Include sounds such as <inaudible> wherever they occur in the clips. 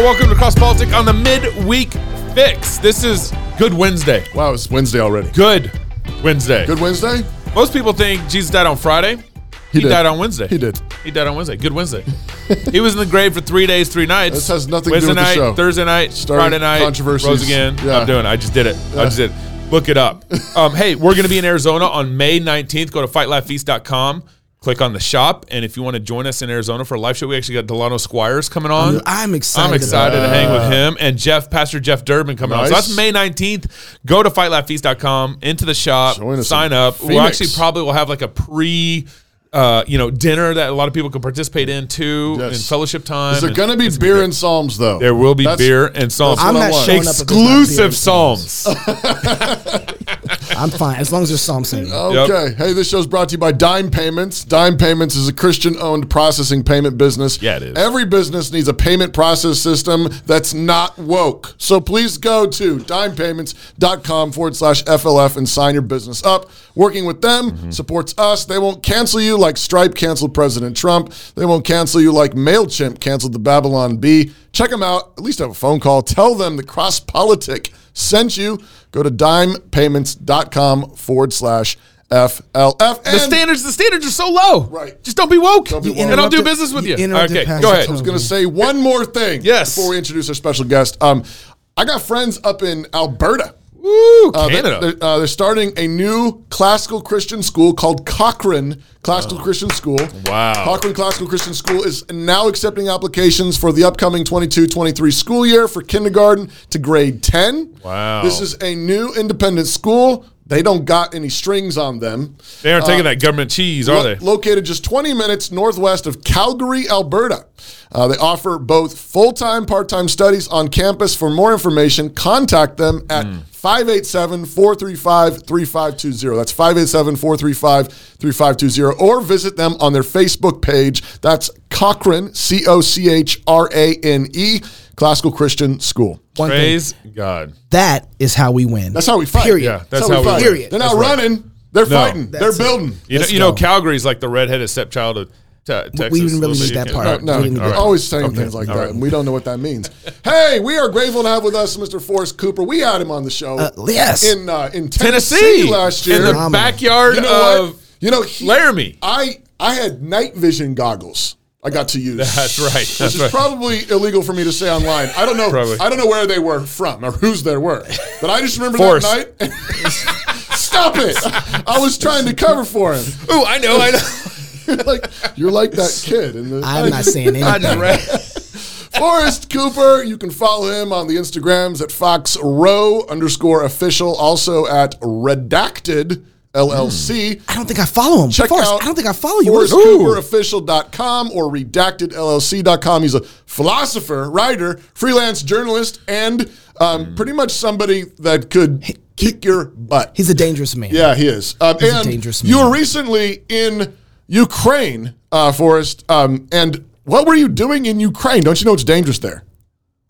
y'all. Welcome to Cross Politic on the midweek fix. This is Good Wednesday. Wow, it's Wednesday already. Good Wednesday. Good Wednesday? Most people think Jesus died on Friday. He, did. died on Wednesday. He did. He died on Wednesday. Good Wednesday. <laughs> he was in the grave for three days, three nights. This has nothing to Wednesday do with the night, show. Thursday night, Started Friday night, controversies. rose again. Yeah. I'm doing it. I just did it. I just did it. Look it up. <laughs> Um, hey, we're going to be in Arizona on May 19th. Go to fightlaughfeast.com. Click on the shop, and if you want to join us in Arizona for a live show, we actually got Delano Squires coming on. I'm excited. I'm excited to hang with him and Jeff, Pastor Jeff Durbin coming on. So that's May 19th. Go to fightlaughfeast.com, into the shop, sign up. We'll actually probably will have like a pre uh, you know, dinner that a lot of people can participate in too Yes. in fellowship time. Is there going to be beer great. and psalms, though? There will be That's- beer and psalms. I'm not showing up if there's not beer Exclusive and psalms. <laughs> I'm fine as long as there's psalm singing. Okay. Hey, this show's brought to you by Dime Payments. Dime Payments is a Christian owned processing payment business. Yeah, it is. Every business needs a payment process system that's not woke. So please go to dimepayments.com forward slash FLF and sign your business up. Working with them Mm-hmm. supports us. They won't cancel you like Stripe canceled President Trump. They won't cancel you like MailChimp canceled the Babylon Bee. Check them out. At least have a phone call. Tell them the Cross Politic sent you. Go to dimepayments.com forward slash FLF. The standards, the standards are so low. Right. Just don't be woke. Don't be woke. and I'll do business with you you. Okay, go ahead. I was going to say one more thing Yes. before we introduce our special guest. Um, I got friends up in Alberta. Woo, Uh, Canada. They're, uh, they're starting a new classical Christian school called Cochrane Classical Christian School. Wow. Cochrane Classical Christian School is now accepting applications for the upcoming 22 23 school year for kindergarten to grade 10. Wow. This is a new independent school. They don't got any strings on them. they aren't taking that government cheese, are Lo- they? Located just 20 minutes northwest of Calgary, Alberta. Uh, they offer both full time, part time studies on campus. For more information, contact them at Hmm. 587 435 3520. That's 587 435 3520. Or visit them on their Facebook page. That's Cochrane, C O C H R A N E, Classical Christian School. One thing. Praise God. That is how we win. That's how we fight. Period. Yeah, that's how, how we we fight. win. Period. They're not That's right. running, they're No. fighting, That's they're it. building. You know, Let's you know. Calgary's like the redheaded stepchild of te- Texas. we didn't really need that part. can't- No, We didn't we're need that. always saying Okay. things like All that, right. and we don't know what that means. <laughs> hey, we are grateful to have with us Mr. Forrest Cooper. We had him on the show. Uh, yes. in uh, in Tennessee, Tennessee last year, in the Phenomenal. backyard you know of what? You know, he, Laramie. I I had night vision goggles. I got to use. <laughs> That's right. Which is right. probably illegal for me to say online. I don't know. Probably. I don't know where they were from or whose they were, but I just remember Forrest. that night. <laughs> Stop it! I was trying to cover for him. Oh, I know, I know. <laughs> like you're like that kid in the. I'm not saying I just anything. read. Forrest Cooper. You can follow him on the Instagrams at Fox Row underscore official, also at Redacted LLC. I don't think I follow him. Check Forrest, out I don't think I follow you. What is- ForrestCooperOfficial.com or redactedllc.com. He's a philosopher, writer, freelance journalist, and um, pretty much somebody that could kick your butt. He's a dangerous man. Yeah, he is. Um, He's a and dangerous you man. were recently in Ukraine, uh, Forrest. Um, and what were you doing in Ukraine? Don't you know it's dangerous there?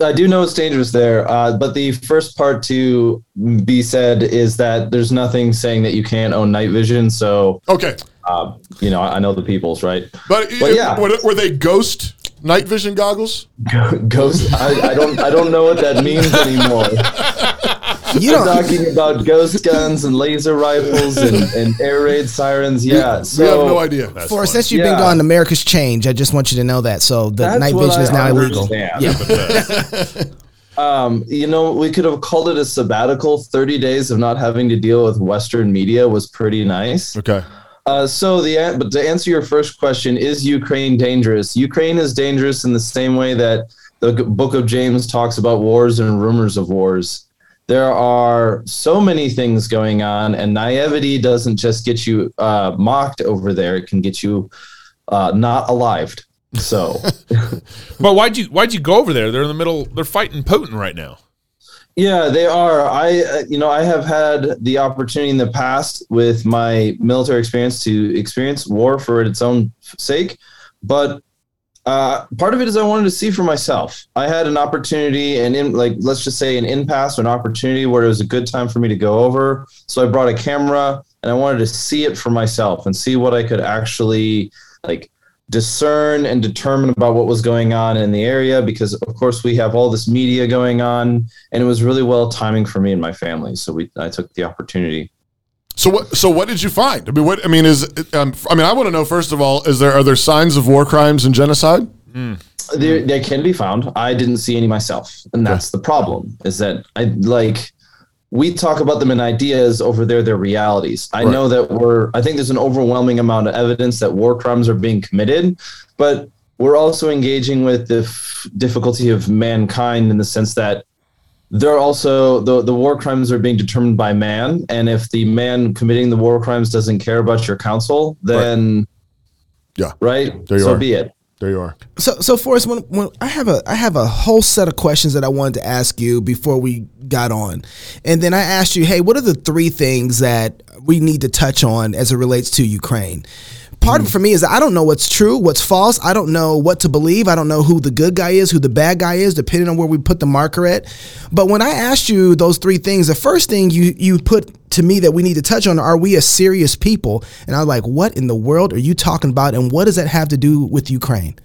I do know it's dangerous there, uh, but the first part to be said is that there's nothing saying that you can't own night vision. So, Okay. uh, you know, I know the peoples, right? But, But yeah. were, were they ghost night vision goggles? <laughs> Ghost. I, I don't. I don't know what that means <laughs> anymore. <laughs> You We're don't. talking about ghost guns and laser rifles and, and air raid sirens. Yeah. So we have no idea. Forrest, since you've been Yeah. gone, America's changed. I just want you to know that. So the That's night what vision is I now illegal. Yeah. <laughs> Um, you know, we could have called it a sabbatical. Thirty days of not having to deal with Western media was pretty nice. Okay. Uh, so the but to answer your first question, is Ukraine dangerous? Ukraine is dangerous in the same way that the Book of James talks about wars and rumors of wars. There are so many things going on, and naivety doesn't just get you uh, mocked over there; it can get you uh, not alive. So. <laughs> But why'd you why'd you go over there? They're in the middle. They're fighting Putin right now. Yeah, they are. I, uh, you know, I have had the opportunity in the past with my military experience to experience war for its own sake, but uh, part of it is I wanted to see for myself. I had an opportunity, and in like let's just say an impasse, an opportunity where it was a good time for me to go over. So I brought a camera, and I wanted to see it for myself and see what I could actually like discern and determine about what was going on in the area because of course we have all this media going on and it was really well timing for me and my family so we i took the opportunity So what? So what did you find? I mean, what? I mean, is um, I mean, I want to know first of all, is there are there signs of war crimes and genocide? they, they can be found i didn't see any myself and that's the problem is that i like we talk about them in ideas over there they're realities i Right. know that we're i think there's an overwhelming amount of evidence that war crimes are being committed but we're also engaging with the f- difficulty of mankind in the sense that they're also the, the war crimes are being determined by man and if the man committing the war crimes doesn't care about your counsel then Yeah. right There you so are. be it There you are. So, so Forrest, when, when I have a I have a whole set of questions that I wanted to ask you before we got on, and then I asked you, hey, what are the three things that we need to touch on as it relates to Ukraine? Part of it hmm. for me is I don't know what's true, what's false. I don't know what to believe. I don't know who the good guy is, who the bad guy is, depending on where we put the marker at. But when I asked you those three things, the first thing you you put to me that we need to touch on are we a serious people? And I was like, what in the world are you talking about? And what does that have to do with Ukraine?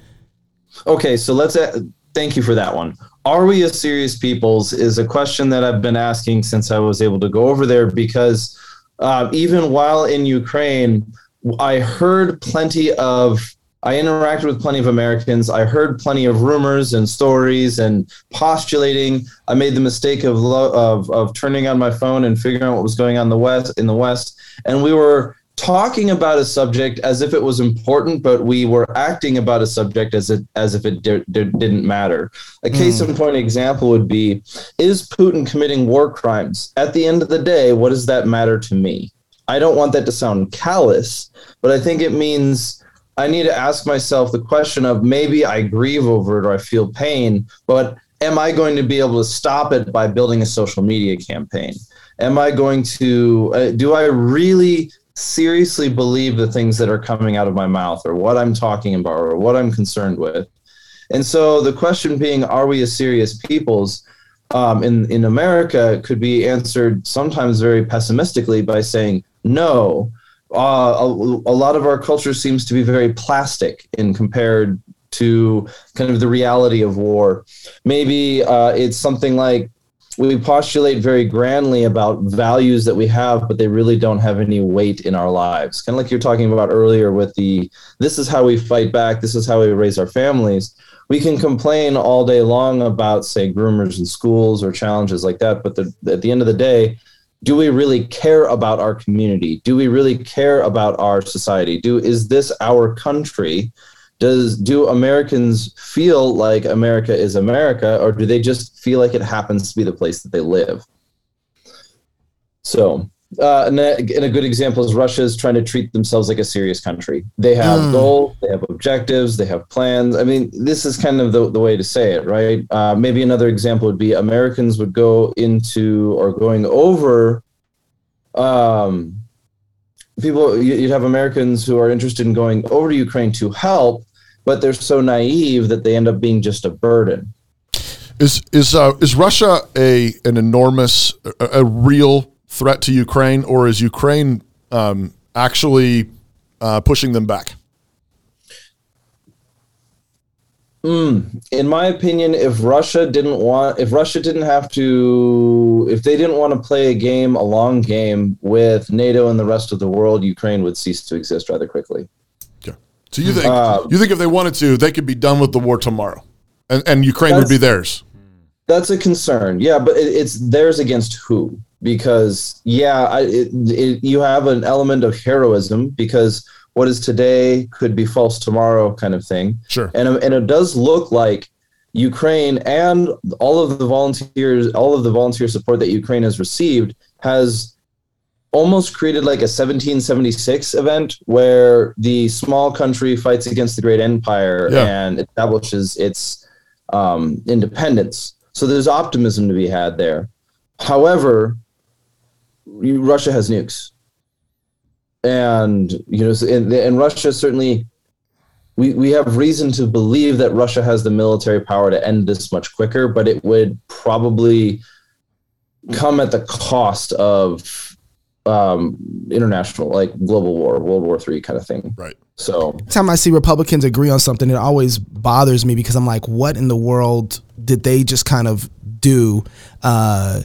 Okay, so let's uh, thank you for that one. Are we a serious peoples is a question that I've been asking since I was able to go over there because uh, even while in Ukraine, I heard plenty of. I interacted with plenty of Americans. I heard plenty of rumors and stories and postulating. I made the mistake of lo- of of turning on my phone and figuring out what was going on in the west in the west, and we were talking about a subject as if it was important, but we were acting about a subject as it as if it di- di- didn't matter. A hmm. case in point example would be: Is Putin committing war crimes? At the end of the day, what does that matter to me? I don't want that to sound callous, but I think it means I need to ask myself the question of maybe I grieve over it or I feel pain, but am I going to be able to stop it by building a social media campaign? Am I going to, uh, do I really seriously believe the things that are coming out of my mouth or what I'm talking about or what I'm concerned with? And so the question being, are we a serious peoples? Um, in, in America could be answered sometimes very pessimistically by saying, no, uh, a, a lot of our culture seems to be very plastic in compared to kind of the reality of war. Maybe uh, it's something like we postulate very grandly about values that we have, but they really don't have any weight in our lives. Kind of like you're talking about earlier with the this is how we fight back, this is how we raise our families. We can complain all day long about, say, groomers in schools or challenges like that, but the, at the end of the day, do we really care about our community? Do we really care about our society? Do is this our country? Does do americans feel like america is america or do they just feel like it happens to be the place that they live? So uh, and, a, and a good example is Russia is trying to treat themselves like a serious country. They have goals, they have objectives, they have plans. I mean, this is kind of the, the way to say it, right? Uh, maybe another example would be Americans would go into or going over. Um, people, you- you'd have Americans who are interested in going over to Ukraine to help, but they're so naive that they end up being just a burden. Is is uh, is Russia a an enormous, a, a real threat to Ukraine, or is Ukraine um, actually uh, pushing them back? in my opinion, if Russia didn't want, if Russia didn't have to, if they didn't want to play a game, a long game with NATO and the rest of the world, Ukraine would cease to exist rather quickly. Yeah. So you think Uh, you think if they wanted to, they could be done with the war tomorrow, and and Ukraine would be theirs. That's a concern. Yeah, but it, it's theirs against who? Because yeah, I, it, it, you have an element of heroism because what is today could be false tomorrow, kind of thing. Sure. and and it does look like Ukraine and all of the volunteers, all of the volunteer support that Ukraine has received has almost created like a 1776 event where the small country fights against the great empire Yeah. and establishes its um, independence. So there's optimism to be had there. However, Russia has nukes, and you know, and, and Russia certainly we, we have reason to believe that Russia has the military power to end this much quicker, but it would probably come at the cost of um, international, like global war, World War Three kind of thing. Right. So Every time I see Republicans agree on something, it always bothers me because I'm like, what in the world did they just kind of do? Uh, wh-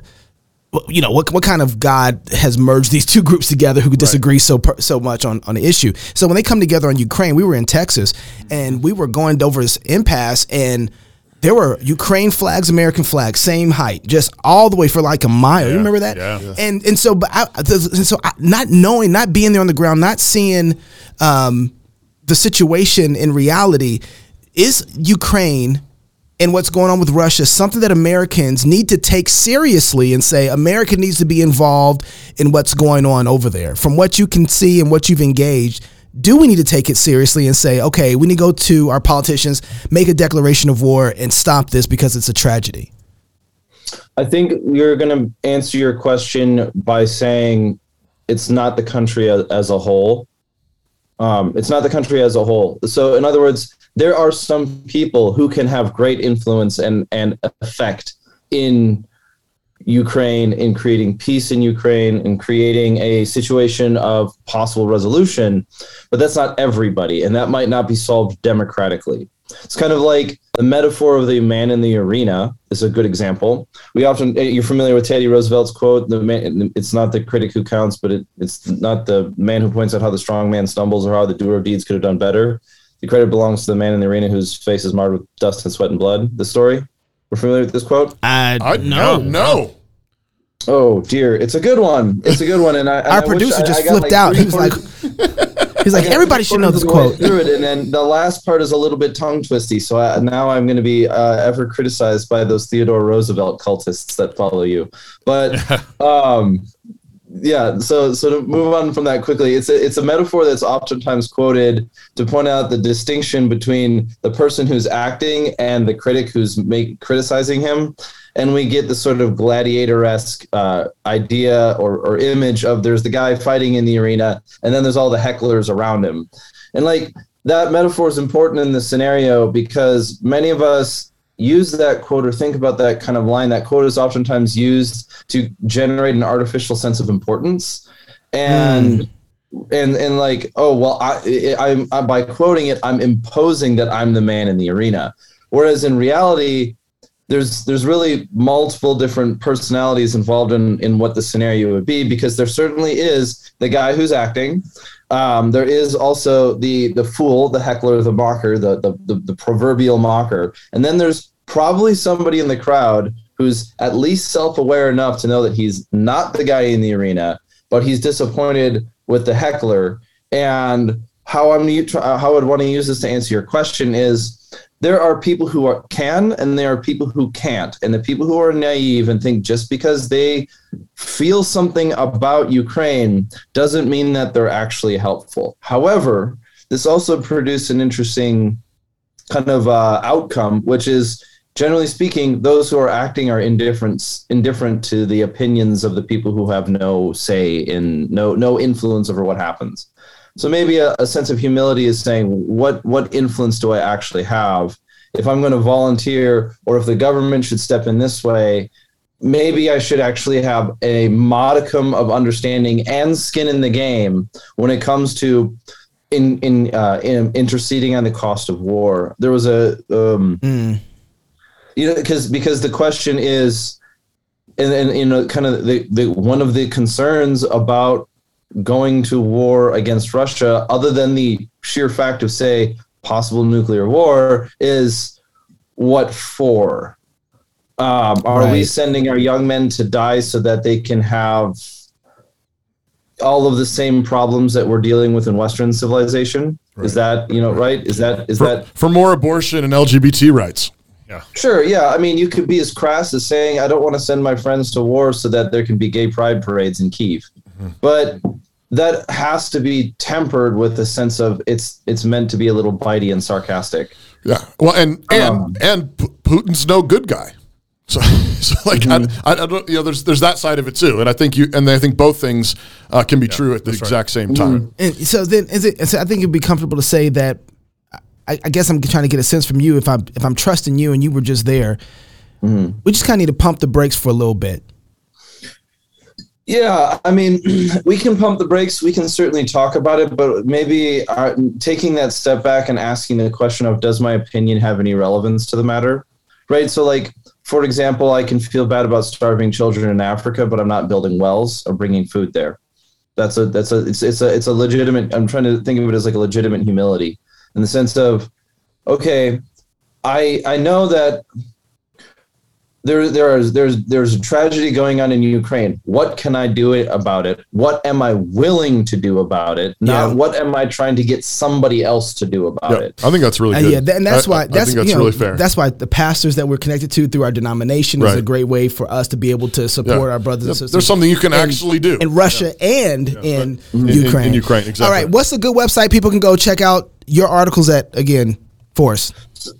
you know, what what kind of God has merged these <laughs> two groups together who disagree so per, so much on on the issue? So when they come together on Ukraine, we were in Texas and we were going over this impasse and. There were Ukraine flags, American flags, same height, just all the way for like a mile. You remember that? yeah. Yeah. And and so, but I, and so I, not knowing, not being there on the ground, not seeing um, the situation in reality is Ukraine and what's going on with Russia is something that Americans need to take seriously and say America needs to be involved in what's going on over there. From what you can see and what you've engaged, do we need to take it seriously and say, okay, we need to go to our politicians, make a declaration of war, and stop this because it's a tragedy? I think you're going to answer your question by saying it's not the country as, a whole. Um, it's not the country as a whole. So, in other words, there are some people who can have great influence and, and effect in Ukraine, in creating peace in Ukraine, in creating a situation of possible resolution, but that's not everybody, and that might not be solved democratically. It's kind of like the metaphor of the man in the arena is a good example. We often eh, you're familiar with Teddy Roosevelt's quote: "The man, it's not the critic who counts, but it, it's not the man who points out how the strong man stumbles or how the doer of deeds could have done better. The credit belongs to the man in the arena whose face is marred with dust and sweat and blood." The story. We're familiar with this quote. I, I no no. Oh dear, it's a good one. It's a good one, and I and I Our wish producer I- just I got, flipped out. He was like, three-quarters- he's like, everybody should know this quote. of the way Through it, and then the last part is a little bit tongue twisty. So I, now I'm going to be uh, ever criticized by those Theodore Roosevelt cultists that follow you. But <laughs> um, yeah, so so to move on from that quickly, it's a it's a metaphor that's oftentimes quoted to point out the distinction between the person who's acting and the critic who's make criticizing him. And we get the sort of gladiator-esque uh, idea or, or image of there's the guy fighting in the arena, and then there's all the hecklers around him. And like that metaphor is important in this scenario because many of us use that quote or think about that kind of line. That quote is oftentimes used to generate an artificial sense of importance, and and and like, oh well, I, I, I by quoting it, I'm imposing that I'm the man in the arena. Whereas in reality, there's there's really multiple different personalities involved in in what the scenario would be because there certainly is the guy who's acting. Um, there is also the the fool the heckler the mocker the, the the the proverbial mocker. And then there's probably somebody in the crowd who's at least self-aware enough to know that he's not the guy in the arena but he's disappointed with the heckler. And how i'm how i would want to use this to answer your question is there are people who are, can and there are people who can't. And the people who are naive and think just because they feel something about ukraine doesn't mean that they're actually helpful. However this also produced an interesting kind of uh, outcome which is generally speaking those who are acting are indifferent indifferent to the opinions of the people who have no say in no no influence over what happens so maybe a, a, sense of humility is saying, what what influence do I actually have? If I'm going to volunteer, or if the government should step in this way, maybe I should actually have a modicum of understanding and skin in the game when it comes to in in, uh, in interceding on the cost of war. There was a um, Mm. you know because because the question is, and, and you know kind of the, the one of the concerns about going to war against Russia, other than the sheer fact of, say, possible nuclear war, is what for? Um, are we sending our young men to die so that they can have all of the same problems that we're dealing with in Western civilization? Is that you know right? Is that is For, that for more abortion and LGBT rights. Yeah. Sure, yeah. I mean, you could be as crass as saying, I don't want to send my friends to war so that there can be gay pride parades in Kiev. But that has to be tempered with a sense of it's it's meant to be a little bitey and sarcastic. Yeah. Well, and and Um, and P- Putin's no good guy. So, <laughs> so like I, I, I don't you know there's there's that side of it too, and I think you and I think both things uh, can be true at the exact same time. And so then, is it? So I think it'd be comfortable to say that. I, I guess I'm trying to get a sense from you if I'm if I'm trusting you and you were just there. We just kind of need to pump the brakes for a little bit. Yeah, I mean, <clears throat> we can pump the brakes. We can certainly talk about it, but maybe uh, taking that step back and asking the question of does my opinion have any relevance to the matter? Right. So, like, for example, I can feel bad about starving children in Africa, but I'm not building wells or bringing food there. That's a that's a it's it's a it's a legitimate. I'm trying to think of it as like a legitimate humility in the sense of, okay, I I know that there there is there's there's a tragedy going on in Ukraine. What can I do it about it? What am I willing to do about it? Not Yeah. what am I trying to get somebody else to do about Yeah, it. I think that's really Uh, good. yeah, th- and that's I- why I, that's, think that's you know, really fair. That's why the pastors that we're connected to through our denomination is a great way for us to be able to support Yeah. our brothers Yeah, and sisters. there's something you can in- actually do. in Russia and in, in- Ukraine. in Ukraine, exactly. All right, what's a good website people can go check out your articles at again for us?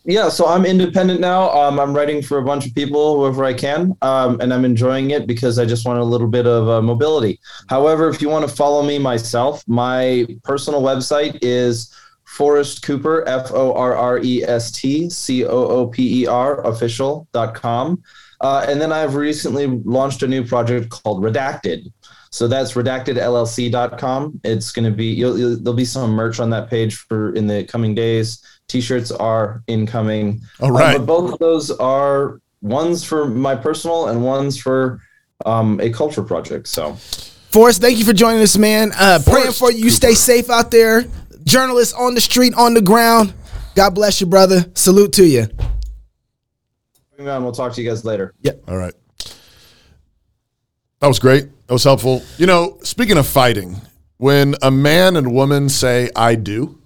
Yeah, so I'm independent now. Um, I'm writing for a bunch of people, whoever I can, um, and I'm enjoying it because I just want a little bit of uh, mobility. However, if you want to follow me myself, my personal website is Forrest Cooper, F O R R E S T C O O P E R, official.com. Uh, and then I've recently launched a new project called Redacted. So that's redactedllc.com. It's going to be, you'll, you'll, there'll be some merch on that page for in the coming days. T-shirts are incoming. All right. Uh, right. but both of those are ones for my personal and ones for um, a culture project. So Forrest, thank you for joining us, man. Uh, praying for you. You Stay safe out there. Journalists on the street, on the ground. God bless you, brother. Salute to you. we'll talk to you guys later. Yeah. All right. That was great. That was helpful. You know, speaking of fighting, when a man and woman say, I do,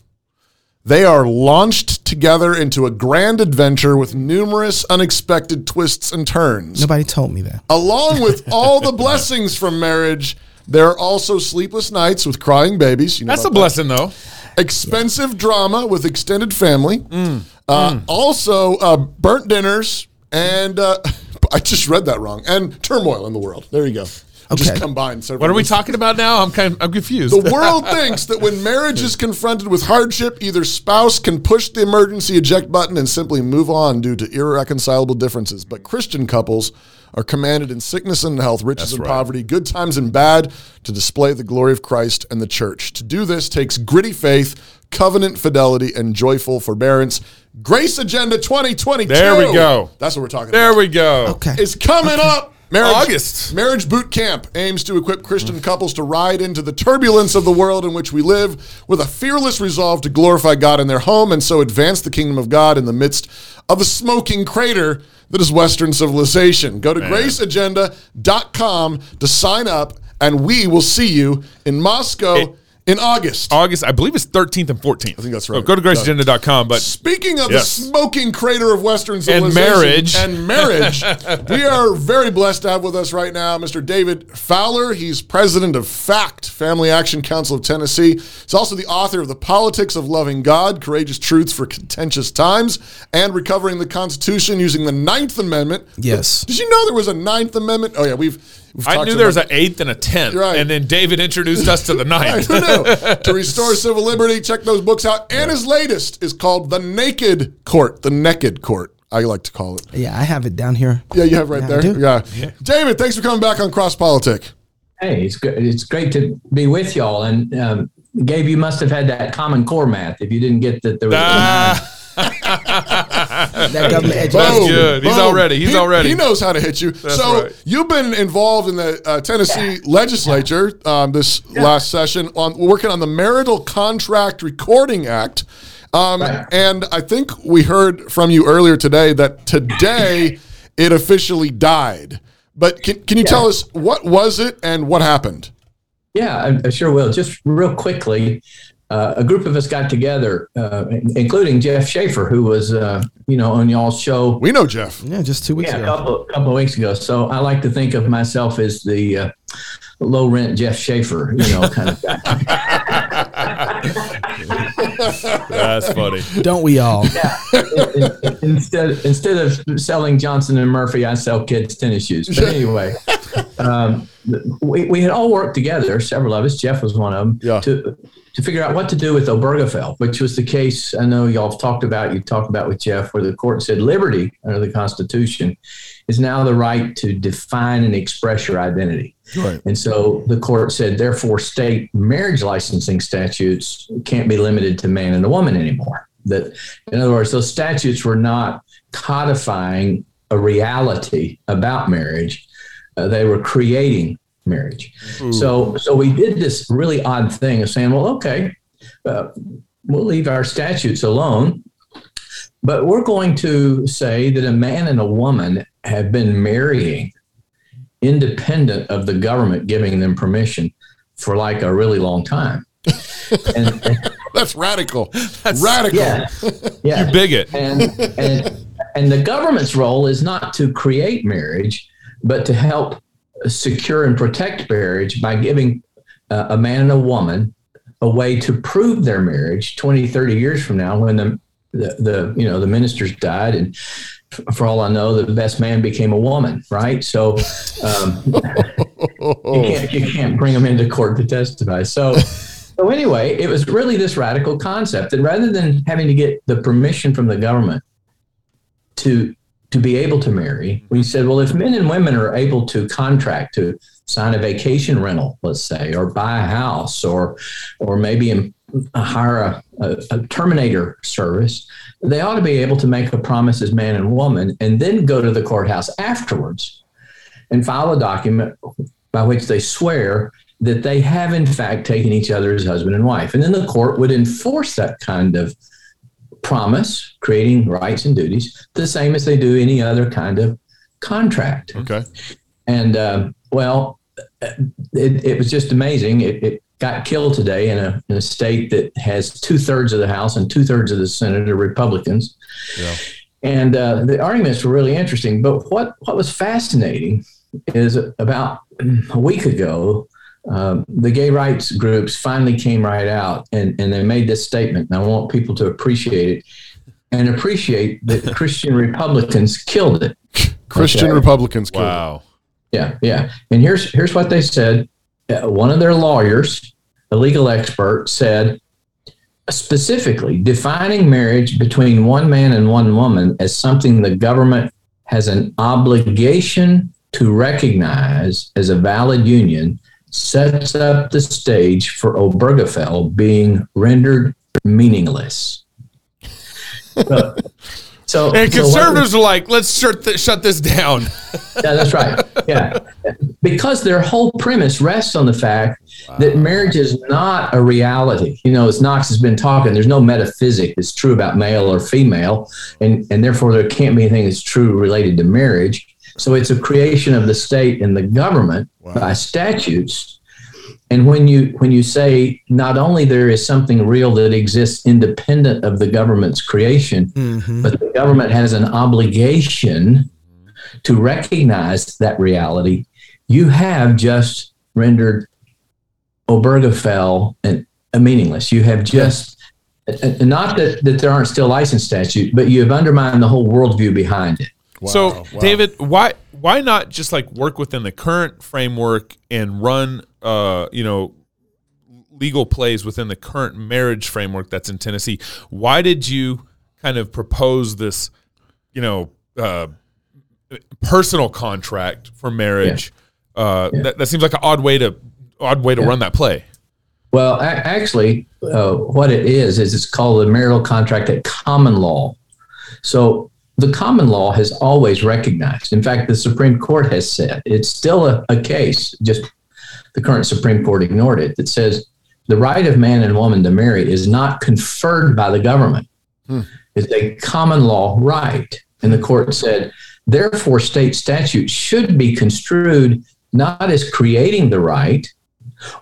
they are launched together into a grand adventure with numerous unexpected twists and turns. Nobody told me that. Along with <laughs> all the blessings from marriage, there are also sleepless nights with crying babies. You know That's a about that. blessing, though. expensive drama with extended family. Mm. Uh, Also, uh, burnt dinners and uh, <laughs> I just read that wrong. And turmoil in the world. There you go. Just Okay. combined. several What are we things. talking about now? I'm kind of, I'm confused. The world thinks that when marriage is confronted with hardship, either spouse can push the emergency eject button and simply move on due to irreconcilable differences. But Christian couples are commanded in sickness and health, riches That's and right. poverty, good times and bad, to display the glory of Christ and the church. To do this takes gritty faith, covenant fidelity, and joyful forbearance. Grace Agenda 2022. There we go. That's what we're talking there about There we go. Okay. It's coming up. Marriage, August. Marriage Boot Camp aims to equip Christian couples to ride into the turbulence of the world in which we live with a fearless resolve to glorify God in their home and so advance the kingdom of God in the midst of the smoking crater that is Western civilization. Go to graceagenda.com to sign up, and we will see you in Moscow It- in August. August, I believe it's 13th and 14th. I think that's So right. go to graceagenda.com. But Speaking of Yes. the smoking crater of Western civilization and marriage. and marriage, we <laughs> are very blessed to have with us right now Mr. David Fowler. He's president of FACT, Family Action Council of Tennessee. He's also the author of The Politics of Loving God, Courageous Truths for Contentious Times, and Recovering the Constitution using the Ninth Amendment. Yes. Did you know there was a Ninth Amendment? Oh, yeah, we've. We've I knew there was an eighth and a tenth. Right. And then David introduced us to the <laughs> ninth. don't know. to <laughs> restore civil liberty, check those books out. And his latest is called The Naked Court. The Naked Court, I like to call it. Yeah, I have it down here. Yeah, you have right Yeah, there. do. Yeah. David, thanks for coming back on Cross Politic. Hey, it's good. It's great to be with y'all. And um, Gabe, you must have had that Common Core math if you didn't get that there was. Ah, <laughs> That government education. That's good. He's already- he's he, already. He knows how to hit you. so right. you've been involved in the uh, Tennessee legislature um, this last session on working on the Marital Contract Recording Act. Um, Right. And I think we heard from you earlier today that today <laughs> it officially died. But can, can you tell us what was it and what happened? Yeah, I, I sure will. Just real quickly, uh, a group of us got together, uh, including Jeff Shafer, who was, uh, you know, on y'all's show We know Jeff. Yeah, just two weeks yeah, a couple, couple of weeks ago. So I like to think of myself as the uh, low rent Jeff Shafer, you know, kind of guy. <laughs> that's funny. Don't we all? Yeah. instead instead of selling Johnston and Murphy, I sell kids tennis shoes. But anyway, <laughs> um, we, we had all worked together, several of us, Jeff was one of them, Yeah. to, to figure out what to do with Obergefell, which was the case I know y'all have talked about, you talked about with Jeff, where the court said liberty under the Constitution is now the right to define and express your identity. Right. And so the court said, therefore, state marriage licensing statutes can't be limited to man and a woman anymore. That, in other words, those statutes were not codifying a reality about marriage; uh, they were creating marriage. So, so we did this really odd thing of saying, well, okay, uh, we'll leave our statutes alone, but we're going to say that a man and a woman have been marrying independent of the government giving them permission for like a really long time. <laughs> and, and- That's radical. That's radical. yeah, yeah, You bigot. and and and the government's role is not to create marriage, but to help secure and protect marriage by giving uh, a man and a woman a way to prove their marriage 20 30 years from now when the the, the you know the ministers died and for all I know the best man became a woman right? So um, you <laughs> can't you can't bring them into court to testify. So so anyway, it was really this radical concept that rather than having to get the permission from the government to to be able to marry, we said, well, if men and women are able to contract to sign a vacation rental, let's say, or buy a house, or or maybe hire a, a, a terminator service, they ought to be able to make a promise as man and woman, and then go to the courthouse afterwards and file a document by which they swear that they have in fact taken each other as husband and wife. And then the court would enforce that kind of promise, creating rights and duties, the same as they do any other kind of contract. Okay. And um, well, it, it was just amazing. It, it got killed today in a, in a state that has two thirds of the House and two thirds of the Senate are Republicans. Yeah. And uh, the arguments were really interesting. But what, what was fascinating is about a week ago, um, the gay rights groups finally came right out and, and they made this statement. And I want people to appreciate it and appreciate that Christian Republicans killed it. Christian Okay. Republicans. killed it. Wow. Yeah, yeah. And here's here's what they said. Uh, one of their lawyers, a legal expert, said specifically defining marriage between one man and one woman as something the government has an obligation to recognize as a valid union sets up the stage for Obergefell being rendered meaningless. So- <laughs> so, And so conservatives are like, let's shut, th- shut this down. <laughs> yeah, that's right. Yeah. Because their whole premise rests on the fact that marriage is not a reality. You know, as Knox has been talking, there's no metaphysic that's true about male or female, and, and therefore there can't be anything that's true related to marriage. So it's a creation of the state and the government by statutes. And when you when you say not only there is something real that exists independent of the government's creation, but the government has an obligation to recognize that reality, you have just rendered Obergefell and uh, meaningless. You have just not that, that there aren't still license statutes, but you have undermined the whole worldview behind it. So, Wow, wow. David, why why not just like work within the current framework and run, uh, you know, legal plays within the current marriage framework that's in Tennessee? Why did you kind of propose this, you know, uh, personal contract for marriage? Uh, that, that seems like an odd way to odd way to run that play. Well, a- actually, uh, what it is is it's called the marital contract at common law. So the common law has always recognized. In fact, the Supreme Court has said it's still a, a case. Just the current Supreme Court ignored it. That says the right of man and woman to marry is not conferred by the government. Hmm. It's a common law right, and the court said therefore state statute should be construed not as creating the right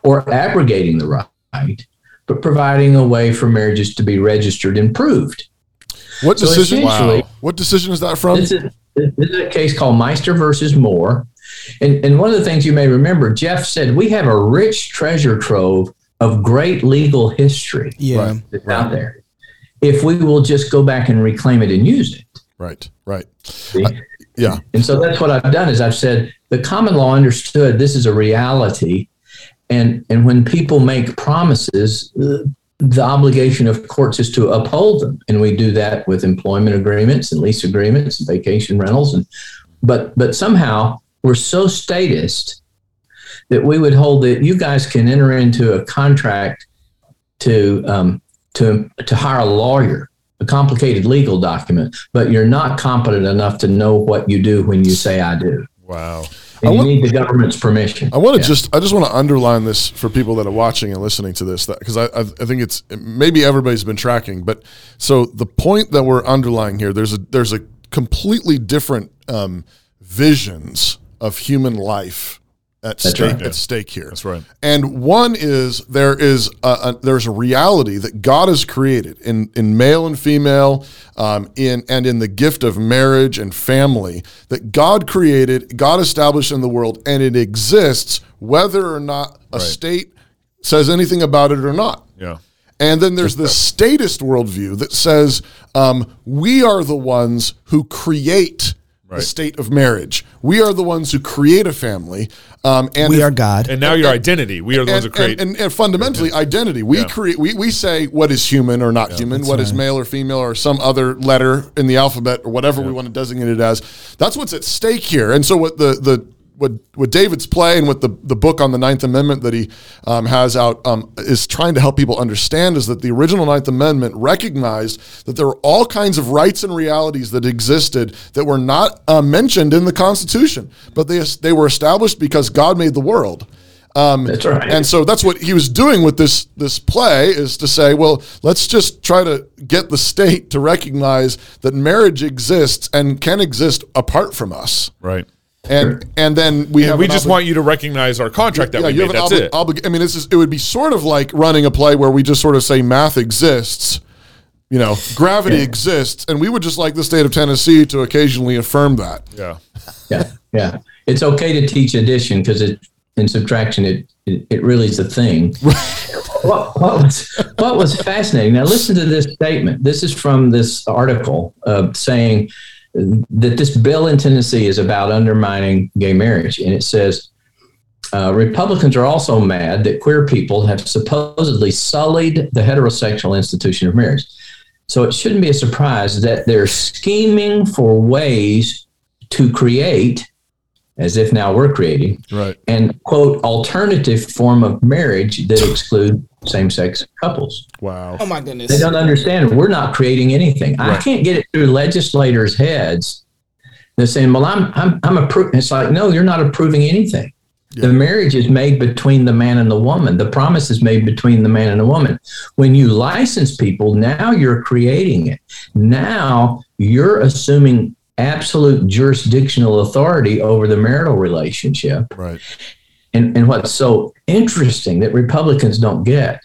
or abrogating the right, but providing a way for marriages to be registered and proved. What So decision? essentially- What decision is that from? This is, this is a case called Meister versus Moore. And, and one of the things you may remember, Jeff said, we have a rich treasure trove of great legal history Yeah. Right. that's out there. If we will just go back and reclaim it and use it. Right. Right. See? Yeah. And so that's what I've done is I've said the common law understood this is a reality, and and when people make promises, uh, the obligation of courts is to uphold them, and we do that with employment agreements and lease agreements and vacation rentals, and but but somehow we're so statist that we would hold that you guys can enter into a contract to um, to to hire a lawyer a complicated legal document, but you're not competent enough to know what you do when you say I do. Wow. And you want- need the government's permission. I want to just I just want to underline this for people that are watching and listening to this because I, I I think it's maybe everybody's been tracking, but so the point that we're underlying here there's a there's a completely different um, visions of human life at stake right. at stake here. That's right. And one is there is a, a, there's a reality that God has created in in male and female, um, in and in the gift of marriage and family that God created, God established in the world, and it exists whether or not a state says anything about it or not. Yeah. And then there's this statist worldview that says um, we are the ones who create the state of marriage. We are the ones who create a family. Um, and we if- are God. And now your identity. We are the ones who create. and, and, and fundamentally identity. We Yeah. create. We, we say what is human or not human, what is male or female, or some other letter in the alphabet or whatever we want to designate it as. That's what's at stake here. And so what the the what what David's play and what the the book on the Ninth Amendment that he um, has out um, is trying to help people understand is that the original Ninth Amendment recognized that there were all kinds of rights and realities that existed that were not uh, mentioned in the Constitution, but they they were established because God made the world. Um, That's right. And so that's what he was doing with this this play is to say, well, let's just try to get the state to recognize that marriage exists and can exist apart from us. right. And and then we have We just obli- want you to recognize our contract that yeah, we you made. have That's an it. obli- obli- I mean, this is it would be sort of like running a play where we just sort of say math exists. You know, gravity exists, and we would just like the state of Tennessee to occasionally affirm that. yeah. yeah, yeah. It's okay to teach addition because it in subtraction it it, it really is a thing. <laughs> what, what was what was fascinating? Now listen to this statement. This is from this article uh, saying that this bill in Tennessee is about undermining gay marriage, and it says. Uh, Republicans are also mad that queer people have supposedly sullied the heterosexual institution of marriage. So it shouldn't be a surprise that they're scheming for ways to create, as if now we're creating, Right. an quote alternative form of marriage that exclude same-sex couples. Wow. oh my goodness. They don't understand we're not creating anything. I can't get it through legislators' heads. They're saying, "Well, I'm I'm I'm approving." It's like, no, you're not approving anything. The marriage is made between the man and the woman. The promise is made between the man and the woman. When you license people, now you're creating it. Now you're assuming absolute jurisdictional authority over the marital relationship. Right. And, and what's so interesting that Republicans don't get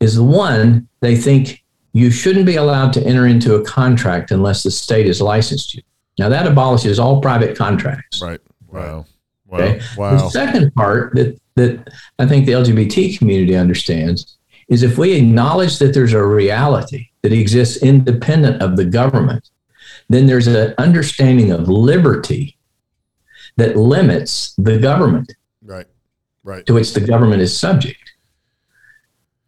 is the one, they think you shouldn't be allowed to enter into a contract unless the state has licensed you. Now, that abolishes all private contracts. Right. Wow. Wow. Okay. Wow. The second part that, that I think the LGBT community understands is if we acknowledge that there's a reality that exists independent of the government, then there's an understanding of liberty that limits the government Right. Right. to which the government is subject.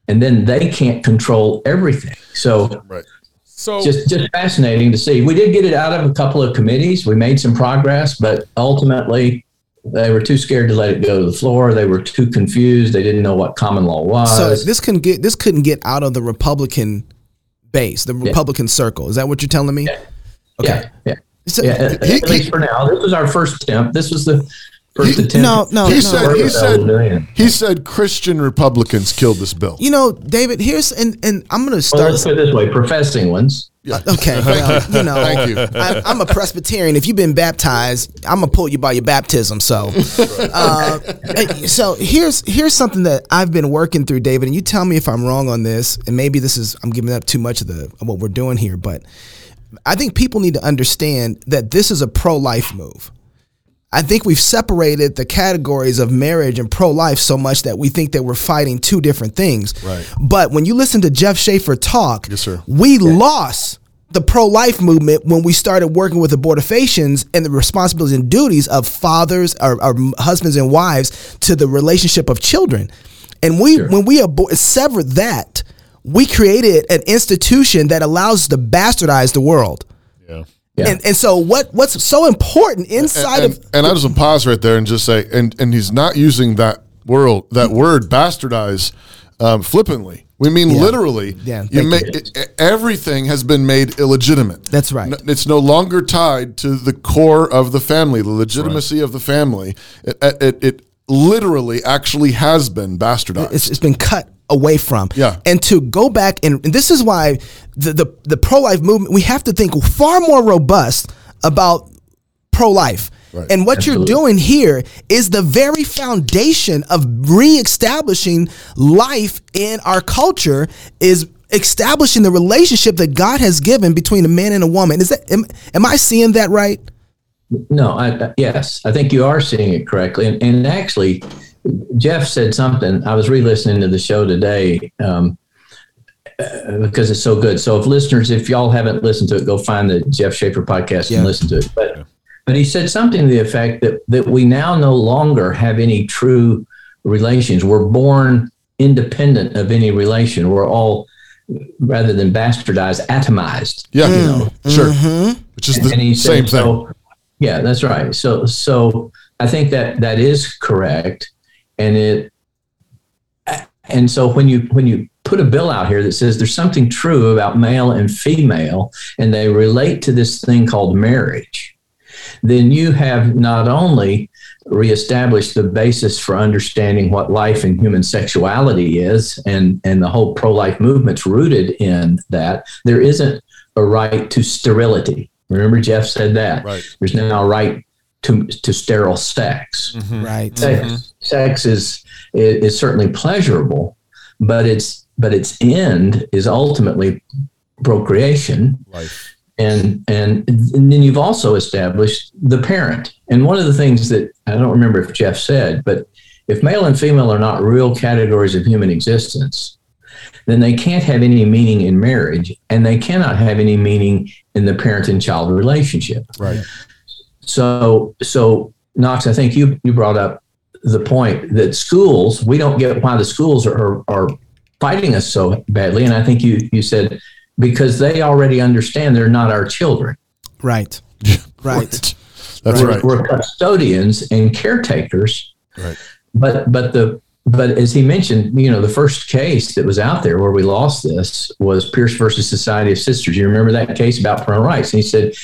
And then they can't control everything. So Right. So just just fascinating to see. We did get it out of a couple of committees. We made some progress, but ultimately they were too scared to let it go to the floor. They were too confused. They didn't know what common law was. So this couldn't get this couldn't get out of the Republican base, the Republican circle. Is that what you're telling me? Okay. yeah, yeah, So- yeah. At, He- at least for now, this was our first attempt. This was the first He- attempt. No, no, he no. said he said he said Christian Republicans killed this bill. You know, David. Here's and and I'm gonna Well, start. let's put it this way: professing ones. okay, well, you know, <laughs> Thank you. I, I'm a Presbyterian. If you've been baptized, I'm gonna pull you by your baptism. So, <laughs> uh, so here's here's something that I've been working through, David, and you tell me if I'm wrong on this, and maybe this is I'm giving up too much of the of what we're doing here, but I think people need to understand that this is a pro-life move. I think we've separated the categories of marriage and pro life so much that we think that we're fighting two different things. Right. But when you listen to Jeff Shafer talk, Yes, sir. we lost the pro life movement when we started working with abortifacients and the responsibilities and duties of fathers or, or husbands and wives to the relationship of children. And we, Sure. when we abor- severed that, we created an institution that allows us to bastardize the world. Yeah. Yeah. And, and so what what's so important inside and, of and I just pause right there and just say, and and he's not using that word that word bastardize um, flippantly. We mean Yeah. literally. Yeah, you make it, it- everything has been made illegitimate. That's right. N- It's no longer tied to the core of the family, the legitimacy of the family. It, it, it, it literally actually has been bastardized. it's, it's been cut away from. Yeah. And to go back and, and this is why the the, the pro life movement we have to think far more robust about pro life. Right. And what Absolutely. you're doing here is the very foundation of reestablishing life in our culture is establishing the relationship that God has given between a man and a woman. Is that am, am I seeing that right? No, I, I- yes, I think you are seeing it correctly. And, and actually, Jeff said something. I was re-listening to the show today um, uh, because it's so good. So, if listeners, if y'all haven't listened to it, go find the Jeff Shafer podcast Yeah. and listen to it. But but he said something to the effect that that we now no longer have any true relations. We're born independent of any relation. We're all rather than bastardized, atomized. yeah, sure. Mm-hmm. Which is the and he same said, thing. So, yeah, that's right. So, so I think that that is correct, and it, and so when you when you put a bill out here that says there's something true about male and female, and they relate to this thing called marriage, then you have not only reestablished the basis for understanding what life and human sexuality is, and and the whole pro-life movement's rooted in that. There isn't a right to sterility. Remember, Jeff said that. Right. There's now a right to to sterile sex. Mm-hmm. Right. Sex, mm-hmm. sex is, is is certainly pleasurable, but its but its end is ultimately procreation Life. and and and then you've also established the parent. And one of the things that I don't remember if Jeff said, but if male and female are not real categories of human existence, then they can't have any meaning in marriage, and they cannot have any meaning in the parent and child relationship. Right. So so Knox, I think you you brought up the point that schools we don't get why the schools are are fighting us so badly, and I think you you said because they already understand they're not our children. <laughs> Right. Right. That's we're, right. we're custodians and caretakers. Right. But but the but as he mentioned, you know, the first case that was out there where we lost this was Pierce versus Society of Sisters. You remember that case about parental rights? And he said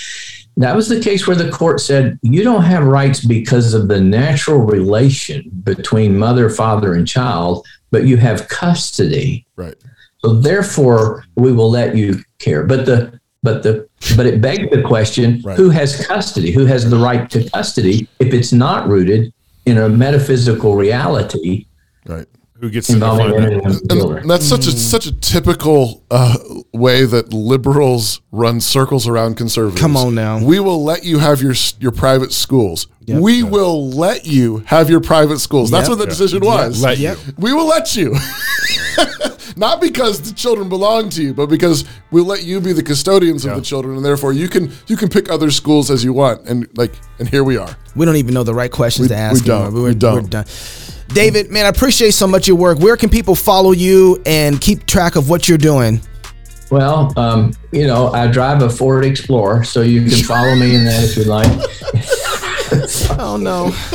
that was the case where the court said you don't have rights because of the natural relation between mother, father, and child, but you have custody. Right. So therefore, we will let you care. But the but the but it begs the question: Right. Who has custody? Who has the right to custody if it's not rooted in a metaphysical reality Right. Who gets to involving that? and And that's such a such a typical uh, way that liberals run circles around conservatives. Come on now. We will let you have your your private schools. Yep. We will let you have your private schools. That's Yep. what the decision was. Let Yep. you. we will let you. <laughs> Not because the children belong to you, but because we'll let you be the custodians of the children, and therefore you can you can pick other schools as you want. And like, and here we are. We don't even know the right questions We- to ask. we don't. anymore. We We're, don't. we're done. David, man, I appreciate so much your work. Where can people follow you and keep track of what you're doing? Well, um, you know, I drive a Ford Explorer, so you can <laughs> follow me in that if you'd like. <laughs> Oh no. <laughs>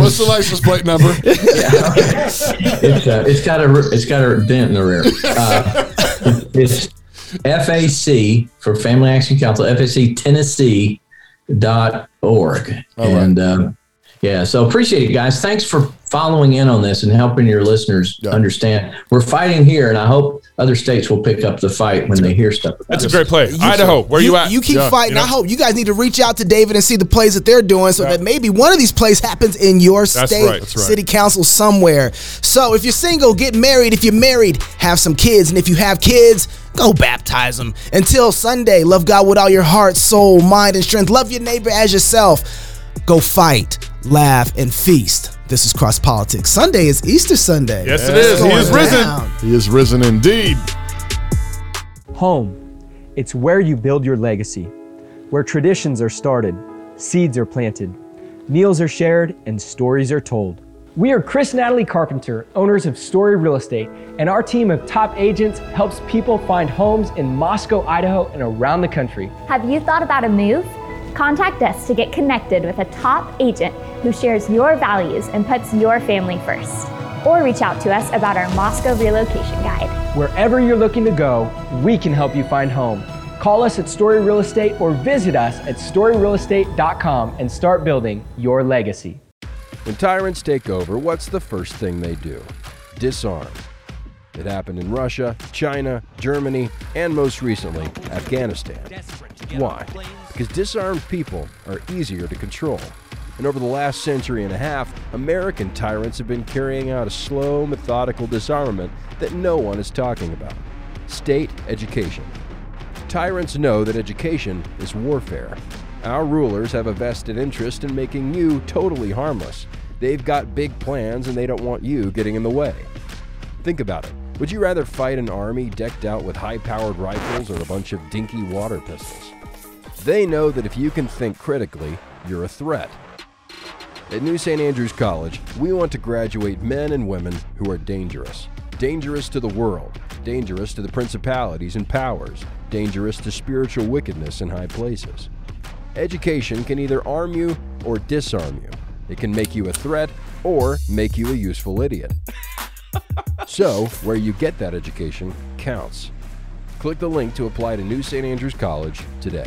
What's the license plate number? it's uh, it's got a it's got a dent in the rear. Uh, it's FAC for Family Action Council. FAC Tennessee dot org. And um, yeah, so appreciate it, guys. Thanks for following in on this and helping your listeners Yeah. understand. We're fighting here, and I hope other states will pick up the fight when they hear stuff. About That's a great play. Idaho, where you, at? You keep Yeah. fighting. You know? I hope you guys need to reach out to David and see the plays that they're doing, so Yeah. that maybe one of these plays happens in your state, right. Right. city council somewhere. So if you're single, get married. If you're married, have some kids, and if you have kids, go baptize them. Until Sunday, love God with all your heart, soul, mind, and strength. Love your neighbor as yourself. Go fight, laugh, and feast. This is Cross Politics. Sunday is Easter Sunday. Yes, It's. He is risen. down. He is risen indeed. Home. It's where you build your legacy, where traditions are started, seeds are planted, meals are shared, and stories are told. We are Chris Natalie Carpenter, owners of Story Real Estate, and our team of top agents helps people find homes in Moscow, Idaho, and around the country. Have you thought about a move? Contact us to get connected with a top agent who shares your values and puts your family first. Or reach out to us about our Moscow relocation guide. Wherever you're looking to go, we can help you find home. Call us at Story Real Estate or visit us at storyrealestate.com and start building your legacy. When tyrants take over, what's the first thing they do? Disarm. It happened in Russia, China, Germany, and most recently, Afghanistan. Why? Because disarmed people are easier to control. And over the last century and a half, American tyrants have been carrying out a slow, methodical disarmament that no one is talking about state education. Tyrants know that education is warfare. Our rulers have a vested interest in making you totally harmless. They've got big plans and they don't want you getting in the way. Think about it. Would you rather fight an army decked out with high powered rifles or a bunch of dinky water pistols? They know that if you can think critically, you're a threat. At New St. Andrews College, we want to graduate men and women who are dangerous. Dangerous to the world, dangerous to the principalities and powers, dangerous to spiritual wickedness in high places. Education can either arm you or disarm you. It can make you a threat or make you a useful idiot. <laughs> so, where you get that education counts. Click the link to apply to New St. Andrews College today.